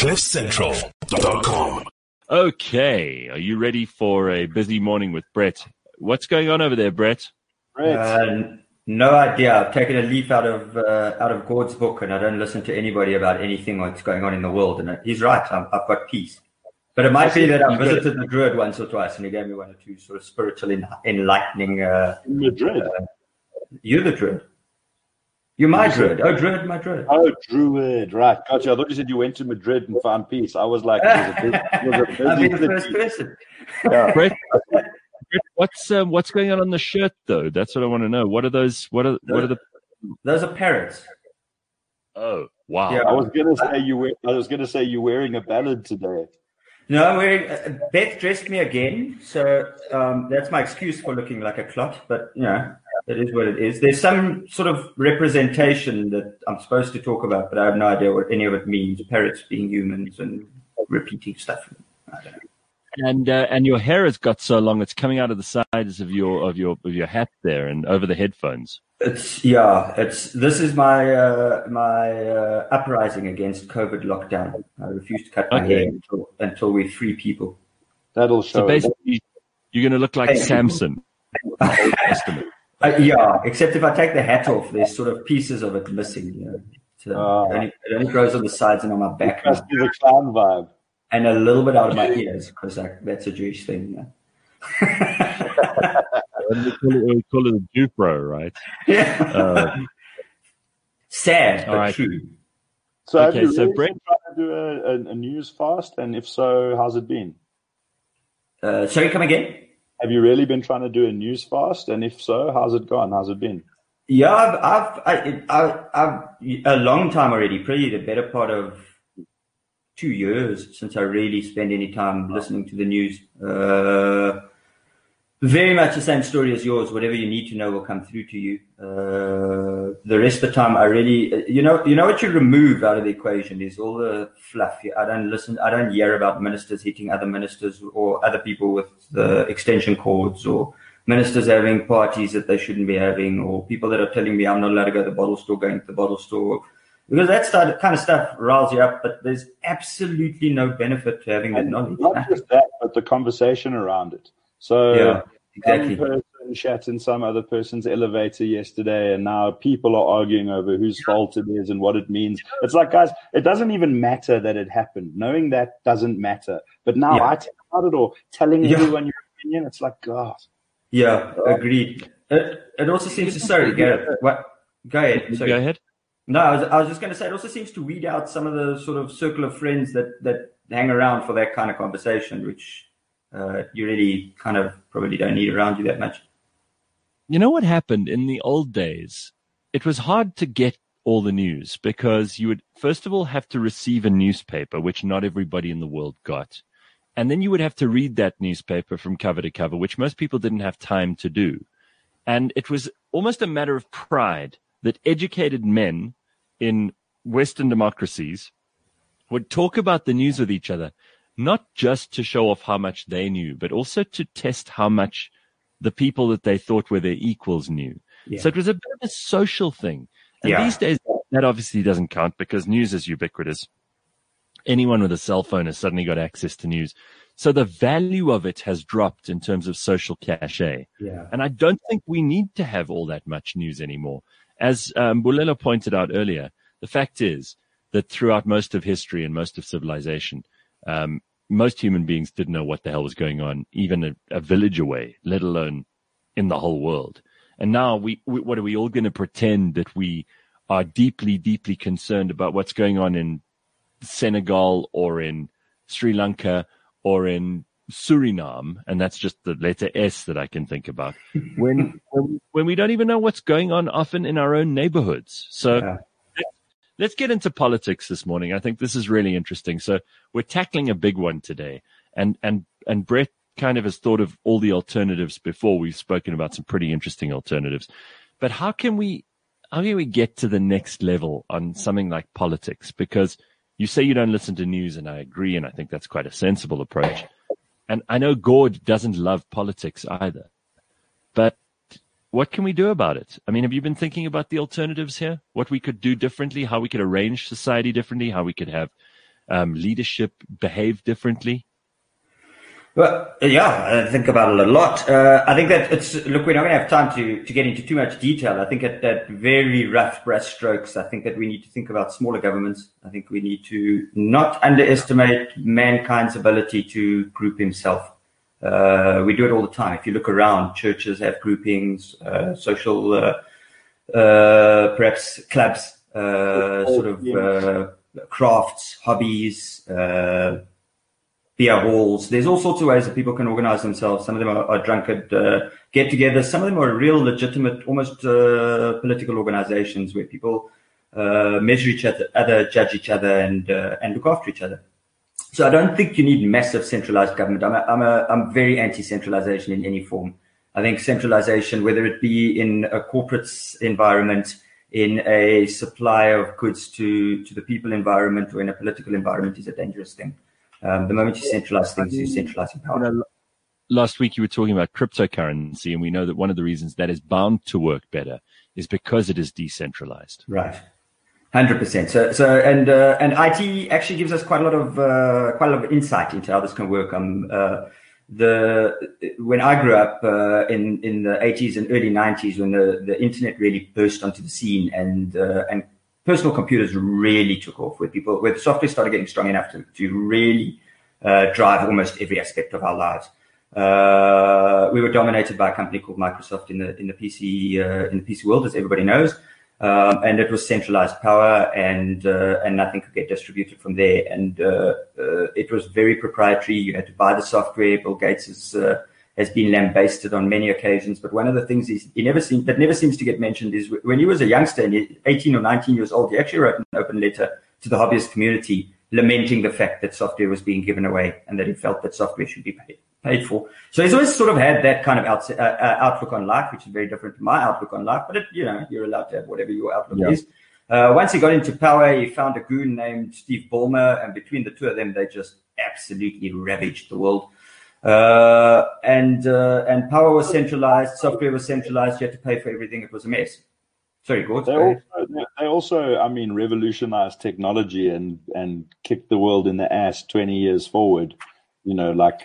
CliffCentral.com. Okay, are you ready for a busy morning with Brett? What's going on over there, Brett? Brett. Uh, no idea. I've taken a leaf out of uh, out of Gord's book, and I don't listen to anybody about anything that's going on in the world. And he's right. i have got peace. But it might be that I visited the Druid once or twice, and he gave me one or two sort of spiritual enlightening. Uh, in Madrid. Uh, you're the Druid. You're my druid. Oh, druid, my druid. Oh, druid. Right. Gotcha. I thought you said you went to Madrid and found peace. I was like, it was a, busy, I'll be the first person. Yeah. Brett, what's um, what's going on on the shirt though? That's what I want to know. What are those? What are what are the? Those are parrots. Oh wow! Yeah, I was gonna say you were. I was gonna say you're wearing a ballad today. No, I'm wearing. Uh, Beth dressed me again, so um, that's my excuse for looking like a clot. But you know, it is what it is. There's some sort of representation that I'm supposed to talk about, but I have no idea what any of it means. Parrots being humans and repeating stuff. And uh, and your hair has got so long; it's coming out of the sides of your of your of your hat there and over the headphones. It's yeah. It's this is my uh, my uh, uprising against COVID lockdown. I refuse to cut my okay. hair until until we free people. That'll show. So basically, you're going to look like hey, Samson. Uh, yeah, except if I take the hat off, there's sort of pieces of it missing. You know? so uh, it, only, it, only, grows on the sides and on my back. Must be the clown vibe. And a little bit out of my ears because that's a Jewish thing. Yeah. we, call it, we call it a Jewfro, right? Yeah. Uh, Sad, but right. true. So, okay, have you so Brett trying to do a, a, a, news fast? And if so, how's it been? Uh, sorry, come again? Have you really been trying to do a news fast? And if so, how's it gone? How's it been? Yeah, I've, I've, I, I, I've a long time already, probably the better part of two years since I really spent any time listening to the news. Uh, very much the same story as yours. Whatever you need to know will come through to you. Uh, the rest of the time, I really, you know, you know what you remove out of the equation is all the fluff. I don't listen. I don't hear about ministers hitting other ministers or other people with the extension cords or ministers having parties that they shouldn't be having or people that are telling me I'm not allowed to go to the bottle store, going to the bottle store. Because that kind of stuff riles you up, but there's absolutely no benefit to having that knowledge. Not just that, but the conversation around it. So yeah, exactly. Some person shat in some other person's elevator yesterday, and now people are arguing over whose fault it is and what it means. It's like, guys, it doesn't even matter that it happened. Knowing that doesn't matter. But now yeah. I tell about it or telling yeah. everyone your opinion, it's like, God. Yeah, uh, agreed. It, it also seems to, sorry, Gareth, what? Go ahead. Sorry. Go ahead. No, I was, I was just going to say it also seems to weed out some of the sort of circle of friends that, that hang around for that kind of conversation, which uh, you really kind of probably don't need around you that much. You know what happened in the old days? It was hard to get all the news because you would first of all have to receive a newspaper, which not everybody in the world got. And then you would have to read that newspaper from cover to cover, which most people didn't have time to do. And it was almost a matter of pride that educated men in Western democracies would talk about the news with each other not just to show off how much they knew, but also to test how much the people that they thought were their equals knew. Yeah. So it was a bit of a social thing. And yeah. these days, that obviously doesn't count because news is ubiquitous. Anyone with a cell phone has suddenly got access to news. So the value of it has dropped in terms of social cachet. Yeah. And I don't think we need to have all that much news anymore. As um, Bulelo pointed out earlier, the fact is that throughout most of history and most of civilization, um, most human beings didn't know what the hell was going on, even a, a village away, let alone in the whole world. And now we, we what are we all going to pretend that we are deeply, deeply concerned about what's going on in Senegal or in Sri Lanka or in Suriname, and that's just the letter S that I can think about. when, when we don't even know what's going on often in our own neighborhoods. So yeah let's get into politics this morning. I think this is really interesting. So we're tackling a big one today, and and and Brett kind of has thought of all the alternatives before. We've spoken about some pretty interesting alternatives, but how can we how can we get to the next level on something like politics? Because you say you don't listen to news, and I agree, and I think that's quite a sensible approach. And I know Gord doesn't love politics either, but what can we do about it? I mean, have you been thinking about the alternatives here? What we could do differently, how we could arrange society differently, how we could have um, leadership behave differently? Well, yeah, I think about it a lot. Uh, I think that it's look, we're not going to have time to to get into too much detail. I think at that very rough brush strokes, I think that we need to think about smaller governments. I think we need to not underestimate mankind's ability to group himself. Uh, we do it all the time. If you look around, churches have groupings, uh, social, uh, uh, perhaps clubs, uh, sort of crafts, hobbies beer halls. There's all sorts of ways that people can organize themselves. Some of them are, are drunkard uh, get-togethers. Some of them are real, legitimate, almost uh, political organizations where people uh, measure each other, other, judge each other, and uh, and look after each other. So I don't think you need massive centralized government. I'm a, I'm a, I'm very anti-centralization in any form. I think centralization, whether it be in a corporate environment, in a supply of goods to to the people environment, or in a political environment, is a dangerous thing. Um, the moment you centralize things, you centralize power. You know, last week you were talking about cryptocurrency, and we know that one of the reasons that is bound to work better is because it is decentralized. Right. Hundred percent. So, so, and uh, and IT actually gives us quite a lot of uh, quite a lot of insight into how this can work. Um, uh, the when I grew up uh, in in the eighties and early nineties, when the, the internet really burst onto the scene, and uh, and personal computers really took off, where people, where the software started getting strong enough to, to really uh, drive almost every aspect of our lives. Uh, we were dominated by a company called Microsoft in the in the PC in the PC world, as everybody knows, um, and it was centralized power, and uh, and nothing could get distributed from there, and uh, uh, it was very proprietary. You had to buy the software. Bill Gates is has been lambasted on many occasions. But one of the things he never seems that never seems to get mentioned is when he was a youngster, and 18 or 19 years old, he actually wrote an open letter to the hobbyist community lamenting the fact that software was being given away and that he felt that software should be paid, paid for. So he's always sort of had that kind of out, uh, uh, outlook on life, which is very different to my outlook on life. But it, you know, you're allowed to have whatever your outlook yeah. is. Uh, once he got into power, he found a goon named Steve Ballmer, and between the two of them, they just absolutely ravaged the world. Uh, and uh, and power was centralized, software was centralized. You had to pay for everything. It was a mess. Sorry, Gord. They also, they also, I mean, revolutionized technology and and kicked the world in the ass twenty years forward. You know, like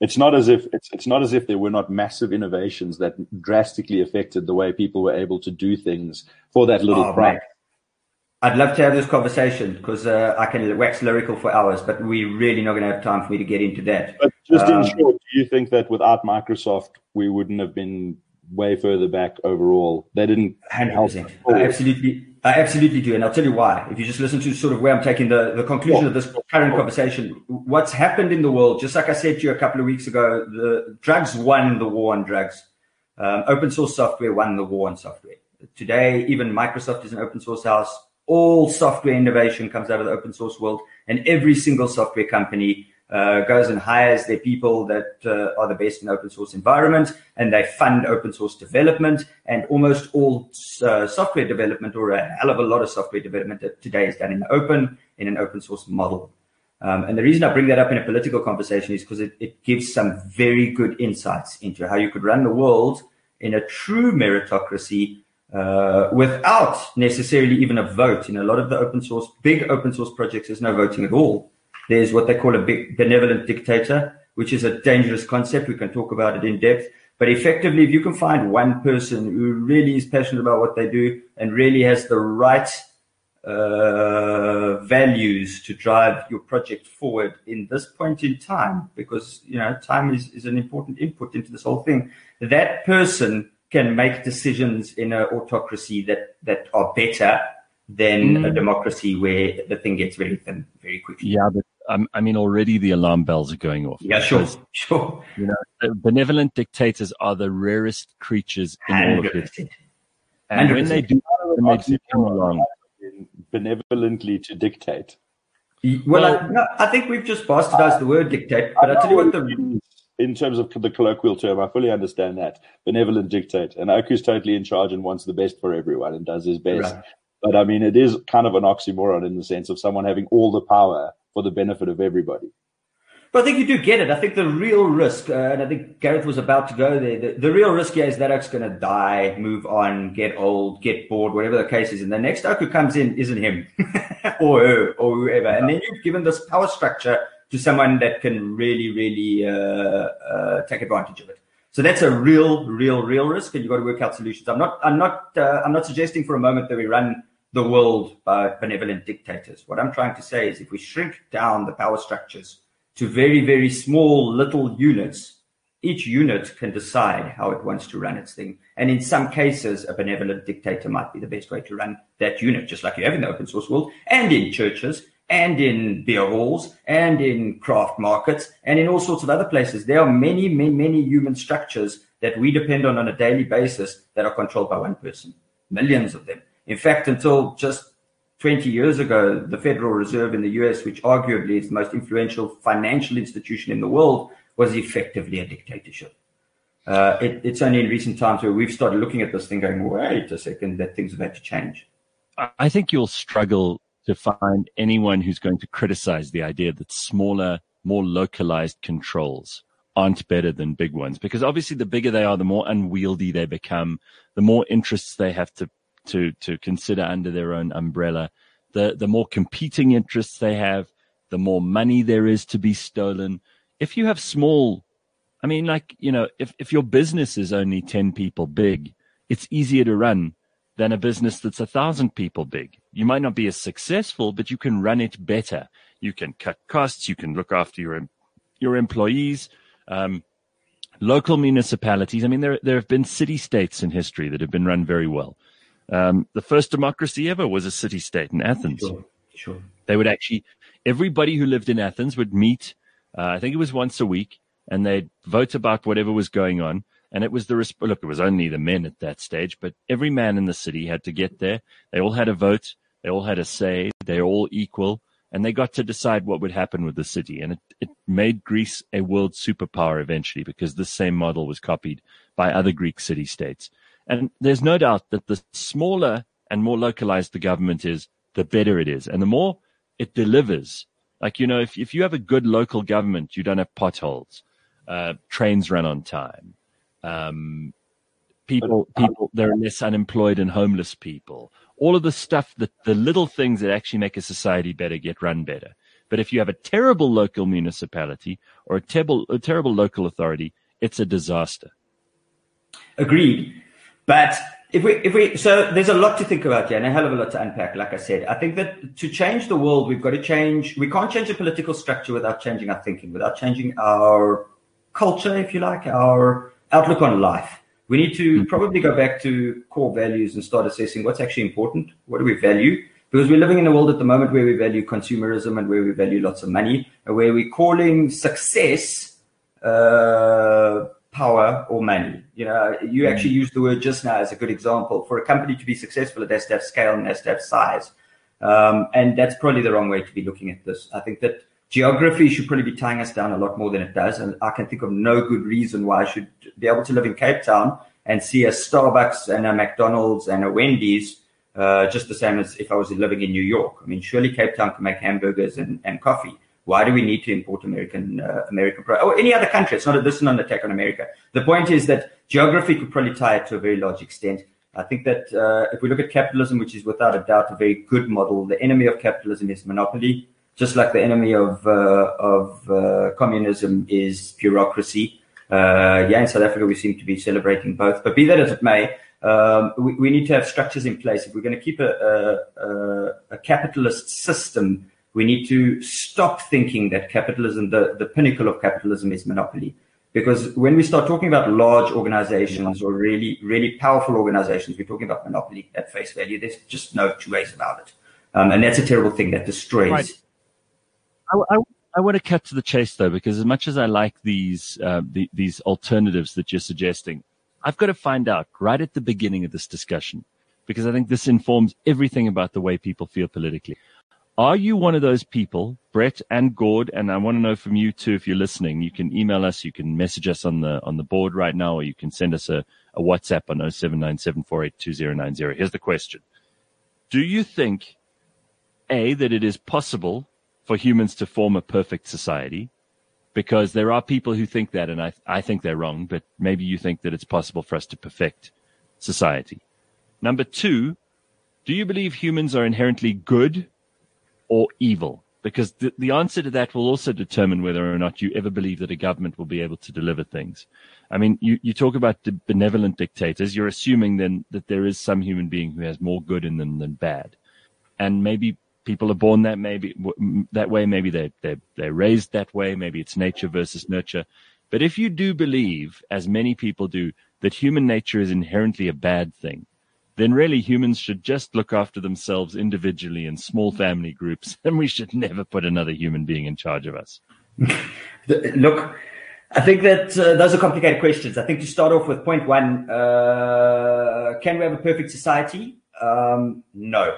it's not as if it's it's not as if there were not massive innovations that drastically affected the way people were able to do things for that little oh, price. I'd love to have this conversation because uh, I can wax lyrical for hours, but we're really not going to have time for me to get into that. But just um, in short, do you think that without Microsoft, we wouldn't have been way further back overall? They didn't. Hundred percent. I absolutely, I absolutely do, and I'll tell you why. If you just listen to sort of where I'm taking the the conclusion of this current conversation, what's happened in the world, just like I said to you a couple of weeks ago, the drugs won the war on drugs. Um, open source software won the war on software. Today, even Microsoft is an open source house all software innovation comes out of the open source world, and every single software company uh, goes and hires their people that uh, are the best in open source environment, and they fund open source development. And almost all uh, software development, or a hell of a lot of software development today, is done in the open in an open source model. Um, and the reason I bring that up in a political conversation is because it, it gives some very good insights into how you could run the world in a true meritocracy uh, without necessarily even a vote. In a lot of the open source, big open source projects, there's no voting at all. There's what they call a benevolent dictator, which is a dangerous concept. We can talk about it in depth. But effectively, if you can find one person who really is passionate about what they do and really has the right uh, values to drive your project forward in this point in time, because you know time is, is an important input into this whole thing. That person can make decisions in an autocracy that, that are better than mm. a democracy where the thing gets very thin very quickly. Yeah, but I mean, already the alarm bells are going off. Yeah, sure, sure. You know, benevolent dictators are the rarest creatures in 100%. all of history. And 100%. when they do, when they do come along, benevolently to dictate. Well, well I, no, I, think we've just bastardized the word dictate, but I, I tell you what the in terms of the colloquial term, I fully understand that. Benevolent dictate. And Oku's totally in charge and wants the best for everyone and does his best. Right. But I mean, it is kind of an oxymoron in the sense of someone having all the power for the benefit of everybody. But I think you do get it. I think the real risk, uh, and I think Gareth was about to go there. The, the real risk here is that Oak's going to die, move on, get old, get bored, whatever the case is. And the next Oak who comes in isn't him or her or whoever. And then you've given this power structure to someone that can really, really uh, uh, take advantage of it. So that's a real, real, real risk, and you've got to work out solutions. I'm not, I'm not, uh, I'm not suggesting for a moment that we run the world by benevolent dictators. What I'm trying to say is, if we shrink down the power structures to very, very small little units, each unit can decide how it wants to run its thing. And in some cases, a benevolent dictator might be the best way to run that unit, just like you have in the open source world and in churches and in beer halls and in craft markets and in all sorts of other places. There are many, many, many human structures that we depend on on a daily basis that are controlled by one person, millions of them. In fact, until just 20 years ago, the Federal Reserve in the US, which arguably is the most influential financial institution in the world, was effectively a dictatorship. Uh, it, it's only in recent times where we've started looking at this thing going, wait a second, that things have had to change. I think you'll struggle to find anyone who's going to criticize the idea that smaller, more localized controls aren't better than big ones because obviously the bigger they are, the more unwieldy they become, the more interests they have to to to consider under their own umbrella. The the more competing interests they have, the more money there is to be stolen. If you have small, I mean, like you know, if if your business is only ten people big, it's easier to run than a business that's a thousand people big. You might not be as successful, but you can run it better. You can cut costs. You can look after your your employees. Um, local municipalities. I mean, there there have been city states in history that have been run very well. Um, the first democracy ever was a city state in Athens. Sure, sure. They would actually, everybody who lived in Athens would meet, uh, I think it was once a week, and they'd vote about whatever was going on. And it was the, look, it was only the men at that stage, but every man in the city had to get there. They all had a vote. They all had a say. They're all equal. And they got to decide what would happen with the city. And it, it made Greece a world superpower eventually because this same model was copied by other Greek city states. And there's no doubt that the smaller and more localized the government is, the better it is. And the more it delivers, like, you know, if, if you have a good local government, you don't have potholes, uh, trains run on time, um, people, people, there are less unemployed and homeless people. All of the stuff that the little things that actually make a society better get run better. But if you have a terrible local municipality or a terrible, a terrible local authority, it's a disaster. Agreed. But if we, if we, so there's a lot to think about here and a hell of a lot to unpack. Like I said, I think that to change the world, we've got to change, we can't change the political structure without changing our thinking, without changing our culture, if you like, our outlook on life. We need to mm-hmm. probably go back to core values and start assessing what's actually important. What do we value? Because we're living in a world at the moment where we value consumerism and where we value lots of money and where we're calling success, uh, power or money. You know, you mm. actually used the word just now as a good example. For a company to be successful, it has to have scale and has to have size. Um, and that's probably the wrong way to be looking at this. I think that geography should probably be tying us down a lot more than it does. And I can think of no good reason why I should be able to live in Cape Town and see a Starbucks and a McDonald's and a Wendy's uh, just the same as if I was living in New York. I mean, surely Cape Town can make hamburgers and, and coffee. Why do we need to import American uh, American product or any other country? It's not a, this is not an attack on America. The point is that geography could probably tie it to a very large extent. I think that uh, if we look at capitalism, which is without a doubt a very good model, the enemy of capitalism is monopoly, just like the enemy of uh, of uh, communism is bureaucracy. Uh, yeah, in South Africa we seem to be celebrating both. But be that as it may, um, we, we, need to have structures in place if we're going to keep a, a, a capitalist system we need to stop thinking that capitalism, the, the pinnacle of capitalism is monopoly. Because when we start talking about large organizations or really, really powerful organizations, we're talking about monopoly at face value. There's just no two ways about it. Um, and that's a terrible thing that destroys. Right. I, I, I, want to cut to the chase though, because as much as I like these, uh, the, these alternatives that you're suggesting, I've got to find out right at the beginning of this discussion, because I think this informs everything about the way people feel politically. Are you one of those people, Brett and Gord? And I want to know from you too, if you're listening, you can email us, you can message us on the, on the board right now, or you can send us a, a WhatsApp on 0797482090. Here's the question. Do you think, A, that it is possible for humans to form a perfect society? because there are people who think that, and I, I think they're wrong, but maybe you think that it's possible for us to perfect society. Number two, do you believe humans are inherently good or evil? Because the, the answer to that will also determine whether or not you ever believe that a government will be able to deliver things. I mean, you, you talk about the benevolent dictators. You're assuming then that there is some human being who has more good in them than bad. And maybe people are born that maybe that way. Maybe they they they're raised that way. Maybe it's nature versus nurture. But if you do believe, as many people do, that human nature is inherently a bad thing, then really humans should just look after themselves individually in small family groups, and we should never put another human being in charge of us. Look, I think that uh, those are complicated questions. I think to start off with point one, uh, can we have a perfect society? Um, no,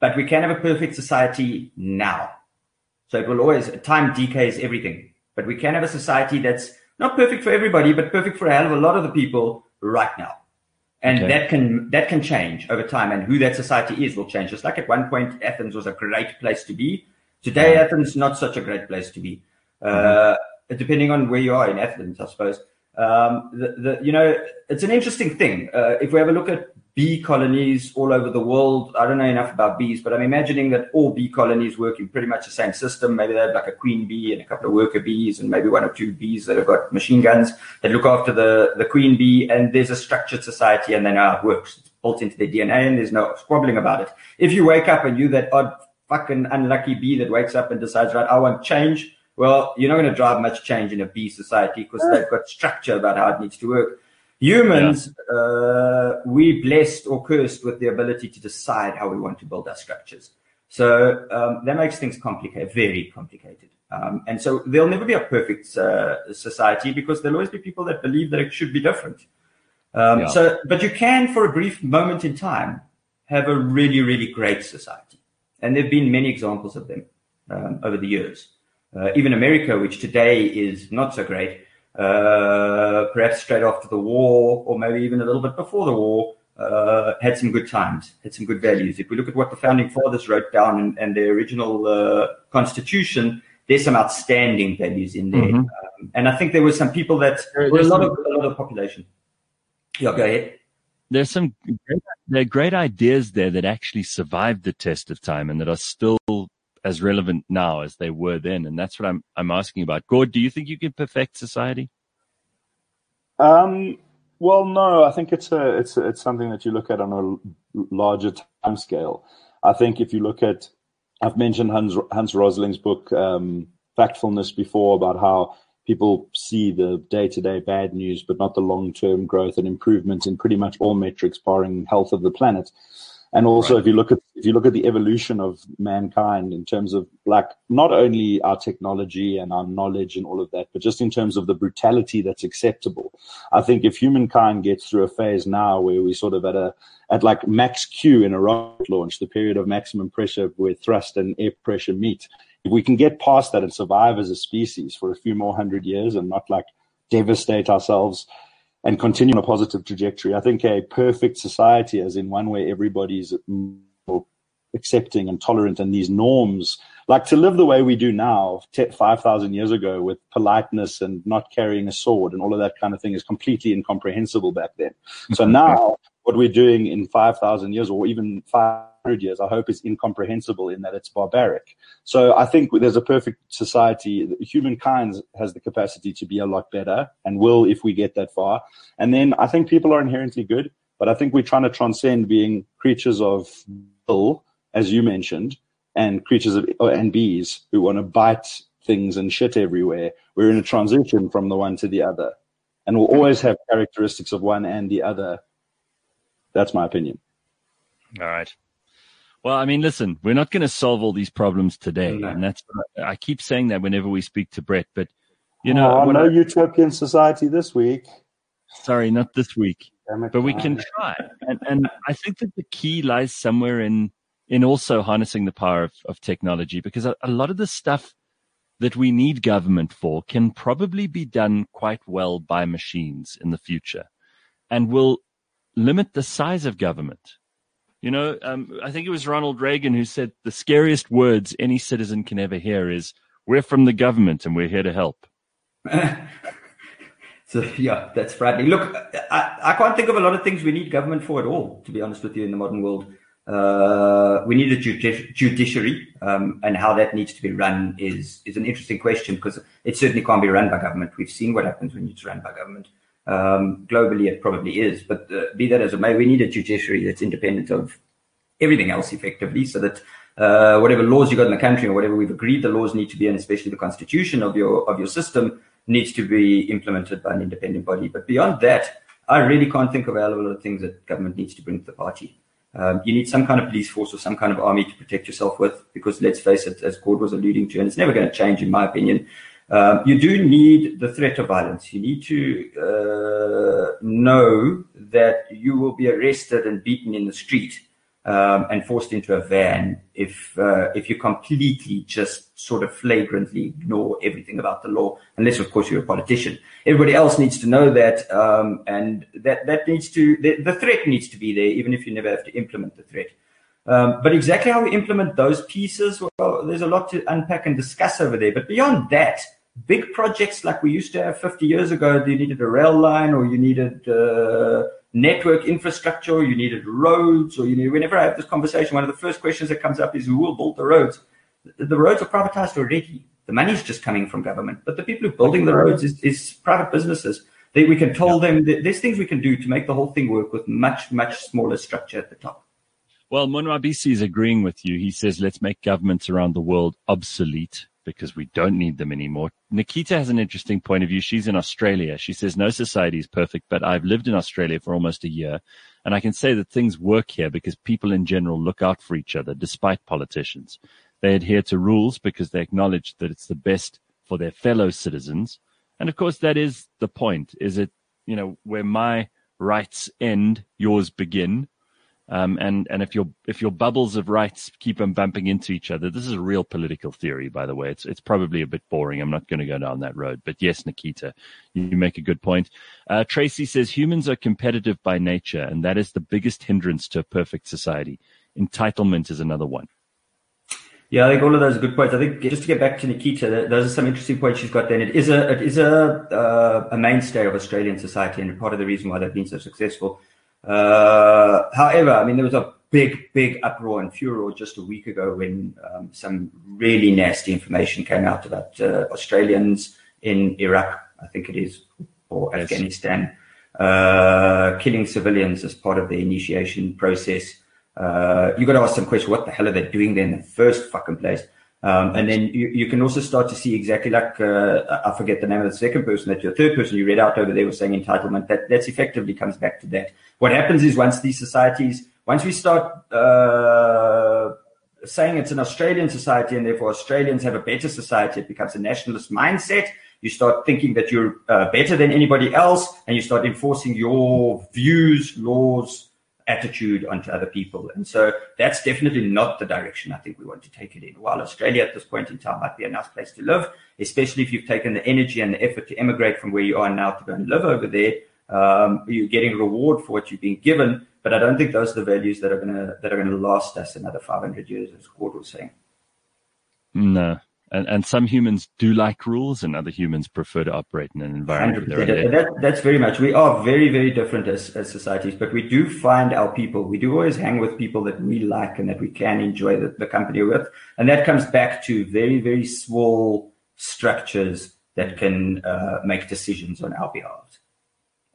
but we can have a perfect society now. So it will always time decays everything, but we can have a society that's not perfect for everybody, but perfect for a hell of a lot of the people right now. And okay. that can that can change over time, and who that society is will change. Just like at one point, Athens was a great place to be. Today, yeah. Athens not such a great place to be. Uh, mm-hmm depending on where you are in Athens, I suppose. Um, the, the, you know, it's an interesting thing. Uh, if we have a look at bee colonies all over the world, I don't know enough about bees, but I'm imagining that all bee colonies work in pretty much the same system. Maybe they have like a queen bee and a couple of worker bees, and maybe one or two bees that have got machine guns that look after the, the queen bee. And there's a structured society, and they know uh, how it works. It's built into their DNA, and there's no squabbling about it. If you wake up and you that odd fucking unlucky bee that wakes up and decides, right, I want change well, you're not going to drive much change in a bee society because they've got structure about how it needs to work. Humans, yeah. uh, we blessed or cursed with the ability to decide how we want to build our structures. So um, that makes things complicated, very complicated. Um, and so there'll never be a perfect uh, society because there'll always be people that believe that it should be different. Um, yeah. So, but you can, for a brief moment in time, have a really, really great society, and there've been many examples of them um, over the years. Uh, even America, which today is not so great, uh, perhaps straight after the war, or maybe even a little bit before the war, uh, had some good times, had some good values. If we look at what the founding fathers wrote down and, and their original uh, constitution, there's some outstanding values in there. Mm-hmm. Um, and I think there were some people that there, were a lot of a lot of population. Yeah, go ahead. There's some great, there are great ideas there that actually survived the test of time and that are still as relevant now as they were then, and that's what I'm I'm asking about. Gord, do you think you can perfect society? Um, well, no. I think it's a it's a, it's something that you look at on a larger time scale. I think if you look at, I've mentioned Hans Hans Rosling's book um, Factfulness before about how people see the day to day bad news, but not the long term growth and improvement in pretty much all metrics, barring health of the planet. And also, right. if you look at if you look at the evolution of mankind in terms of like not only our technology and our knowledge and all of that, but just in terms of the brutality that's acceptable, I think if humankind gets through a phase now where we sort of at a at like max Q in a rocket launch, the period of maximum pressure where thrust and air pressure meet, if we can get past that and survive as a species for a few more hundred years and not like devastate ourselves and continue on a positive trajectory. I think a perfect society, as in one where everybody's accepting and tolerant and these norms, like to live the way we do now, 5,000 years ago with politeness and not carrying a sword and all of that kind of thing is completely incomprehensible back then. So now what we're doing in 5,000 years or even 500 years, I hope is incomprehensible in that it's barbaric. So I think there's a perfect society. Humankind has the capacity to be a lot better and will if we get that far. And then I think people are inherently good, but I think we're trying to transcend being creatures of will, as you mentioned, and creatures of, oh, and bees who want to bite things and shit everywhere. We're in a transition from the one to the other. And we'll always have characteristics of one and the other that's my opinion. All right. Well, I mean, listen, we're not going to solve all these problems today, no. and that's I, I keep saying that whenever we speak to Brett. But you know, oh, no I, utopian society this week. Sorry, not this week, but we can try. And, and I think that the key lies somewhere in in also harnessing the power of, of technology, because a, a lot of the stuff that we need government for can probably be done quite well by machines in the future, and will limit the size of government. You know, um, I think it was Ronald Reagan who said the scariest words any citizen can ever hear is, we're from the government and we're here to help. so yeah, that's frightening. Look, I, I can't think of a lot of things we need government for at all, to be honest with you, in the modern world. Uh, we need a judici- judiciary, um, and how that needs to be run is is an interesting question because it certainly can't be run by government. We've seen what happens when it's run by government. Um, globally, it probably is, but uh, be that as it may, we need a judiciary that's independent of everything else, effectively, so that uh, whatever laws you got in the country or whatever we've agreed the laws need to be, and especially the constitution of your of your system needs to be implemented by an independent body. But beyond that, I really can't think of a lot of things that government needs to bring to the party. Um, you need some kind of police force or some kind of army to protect yourself with, because let's face it, as Gord was alluding to, and it's never going to change, in my opinion. Um, you do need the threat of violence. You need to uh, know that you will be arrested and beaten in the street um, and forced into a van if uh, if you completely just sort of flagrantly ignore everything about the law, unless of course you're a politician. Everybody else needs to know that, um, and that that needs to the, the, threat needs to be there, even if you never have to implement the threat. Um, but exactly how we implement those pieces, well, there's a lot to unpack and discuss over there. But beyond that, big projects like we used to have 50 years ago, you needed a rail line or you needed uh, network infrastructure, you needed roads, or you know, whenever I have this conversation, one of the first questions that comes up is who will build the roads? The roads are privatized already. The money's just coming from government, but the people who are building the roads is, is private businesses. They, we can tell them there's things we can do to make the whole thing work with much, much smaller structure at the top. Well, Monwabisi is agreeing with you. He says, let's make governments around the world obsolete because we don't need them anymore. Nikita has an interesting point of view. She's in Australia. She says no society is perfect, but I've lived in Australia for almost a year and I can say that things work here because people in general look out for each other despite politicians. They adhere to rules because they acknowledge that it's the best for their fellow citizens. And of course, that is the point. Is it, you know, where my rights end, yours begin. Um, and and if your if your bubbles of rights keep on bumping into each other, this is a real political theory, by the way. It's it's probably a bit boring. I'm not going to go down that road. But yes, Nikita, you make a good point. Uh, Tracy says humans are competitive by nature, and that is the biggest hindrance to a perfect society. Entitlement is another one. Yeah, I think all of those are good points. I think just to get back to Nikita, those are some interesting points she's got there. It is a it is a uh, a mainstay of Australian society, and part of the reason why they've been so successful. Uh, however, I mean, there was a big, big uproar and furor just a week ago when um, some really nasty information came out about uh, Australians in Iraq, I think it is, or yes. Afghanistan, uh, killing civilians as part of the initiation process. Uh, you got to ask some question: What the hell are they doing there in the first fucking place? Um, and then you, you, can also start to see exactly like uh, I forget the name of the second person that your third person you read out over there was saying entitlement. That that's effectively comes back to that. What happens is once these societies, once we start uh, saying it's an Australian society and therefore Australians have a better society, it becomes a nationalist mindset. You start thinking that you're uh, better than anybody else, and you start enforcing your views, laws, attitude onto other people. And so that's definitely not the direction I think we want to take it in. While Australia at this point in time might be a nice place to live, especially if you've taken the energy and the effort to emigrate from where you are now to go and live over there, um, you're getting reward for what you've been given. But I don't think those are the values that are gonna that are gonna last us another 500 years, as Gord was saying. No, and, and some humans do like rules and other humans prefer to operate in an environment. That, that's very much. We are very, very different as, as societies, but we do find our people. We do always hang with people that we like and that we can enjoy the, the company with. And that comes back to very, very small structures that can uh, make decisions on our behalf.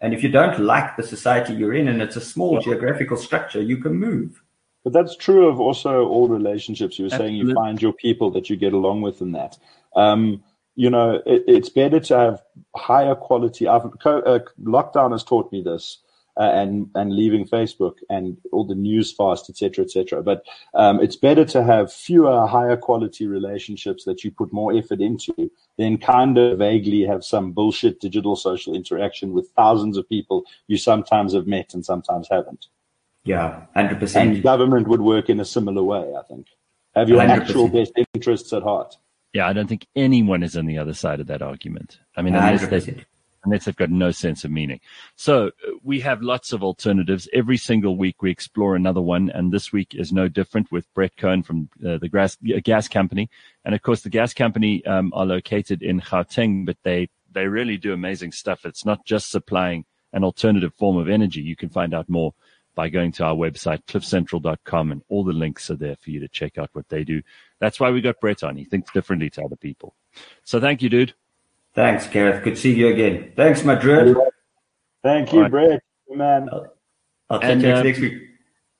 And if you don't like the society you're in and it's a small geographical structure, you can move. But that's true of also all relationships. You were saying you find your people that you get along with in that. Um, you know, it, it's better to have higher quality. I've, uh, lockdown has taught me this. Uh, and and leaving Facebook and all the news fast, etc., etc. But um, it's better to have fewer, higher quality relationships that you put more effort into than kind of vaguely have some bullshit digital social interaction with thousands of people you sometimes have met and sometimes haven't. Yeah, hundred percent. And government would work in a similar way, I think. Have your 100%. actual best interests at heart. Yeah, I don't think anyone is on the other side of that argument. I mean, unless, they, unless they've got no sense of meaning. So uh, we have lots of alternatives. Every single week we explore another one, and this week is no different with Brett Cohen from uh, the gas, gas company. And of course, the gas company um, are located in Gauteng, but they they really do amazing stuff. It's not just supplying an alternative form of energy. You can find out more by going to our website, cliffcentral.com, and all the links are there for you to check out what they do. That's why we got Brett on. He thinks differently to other people. So thank you, dude. Thanks, Gareth. Good to see you again. Thanks, Madrid. Thank you, right. Brett. Man. I'll, I'll catch you um, next week.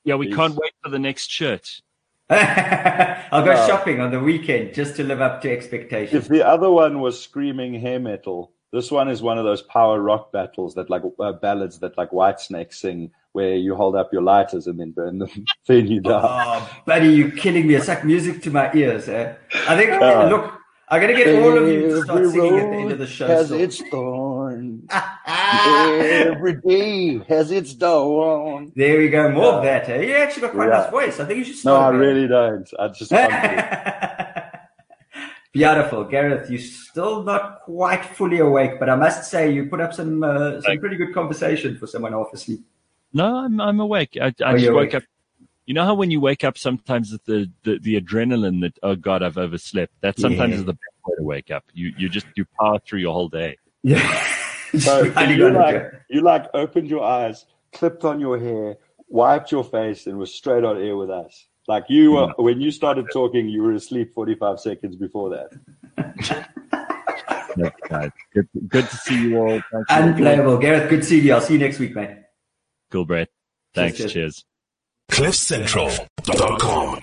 Yeah, we Peace. can't wait for the next shirt. I'll go shopping on the weekend just to live up to expectations. If the other one was screaming hair metal, this one is one of those power rock battles that like uh, ballads that like Whitesnake sing, where you hold up your lighters and then burn them, then you die. Oh, buddy, you're killing me! It's like music to my ears. Eh? I think. Uh, look, I'm gonna get all of you to start singing at the end of the show. Has so. its thorns. Every day has its dawn. There we go. More of that. Eh? You actually got quite yeah. a nice voice. I think you should start. No, I really don't. I just. Beautiful, Gareth. You're still not quite fully awake, but I must say you put up some uh, some pretty good conversation for someone half asleep. No, I'm I'm awake. I, I oh, just woke awake. up you know how when you wake up sometimes the, the, the adrenaline that, oh God, I've overslept. That sometimes yeah. is the best way to wake up. You, you just, you power through your whole day. Yeah. so you like, you like opened your eyes, clipped on your hair, wiped your face and was straight on air with us. Like you were, when you started talking, you were asleep 45 seconds before that. Good, good to see you all. Unplayable. Gareth, good to see you. I'll see you next week, mate. Cool, Brett. Thanks. cheers. cheers. CliffCentral.com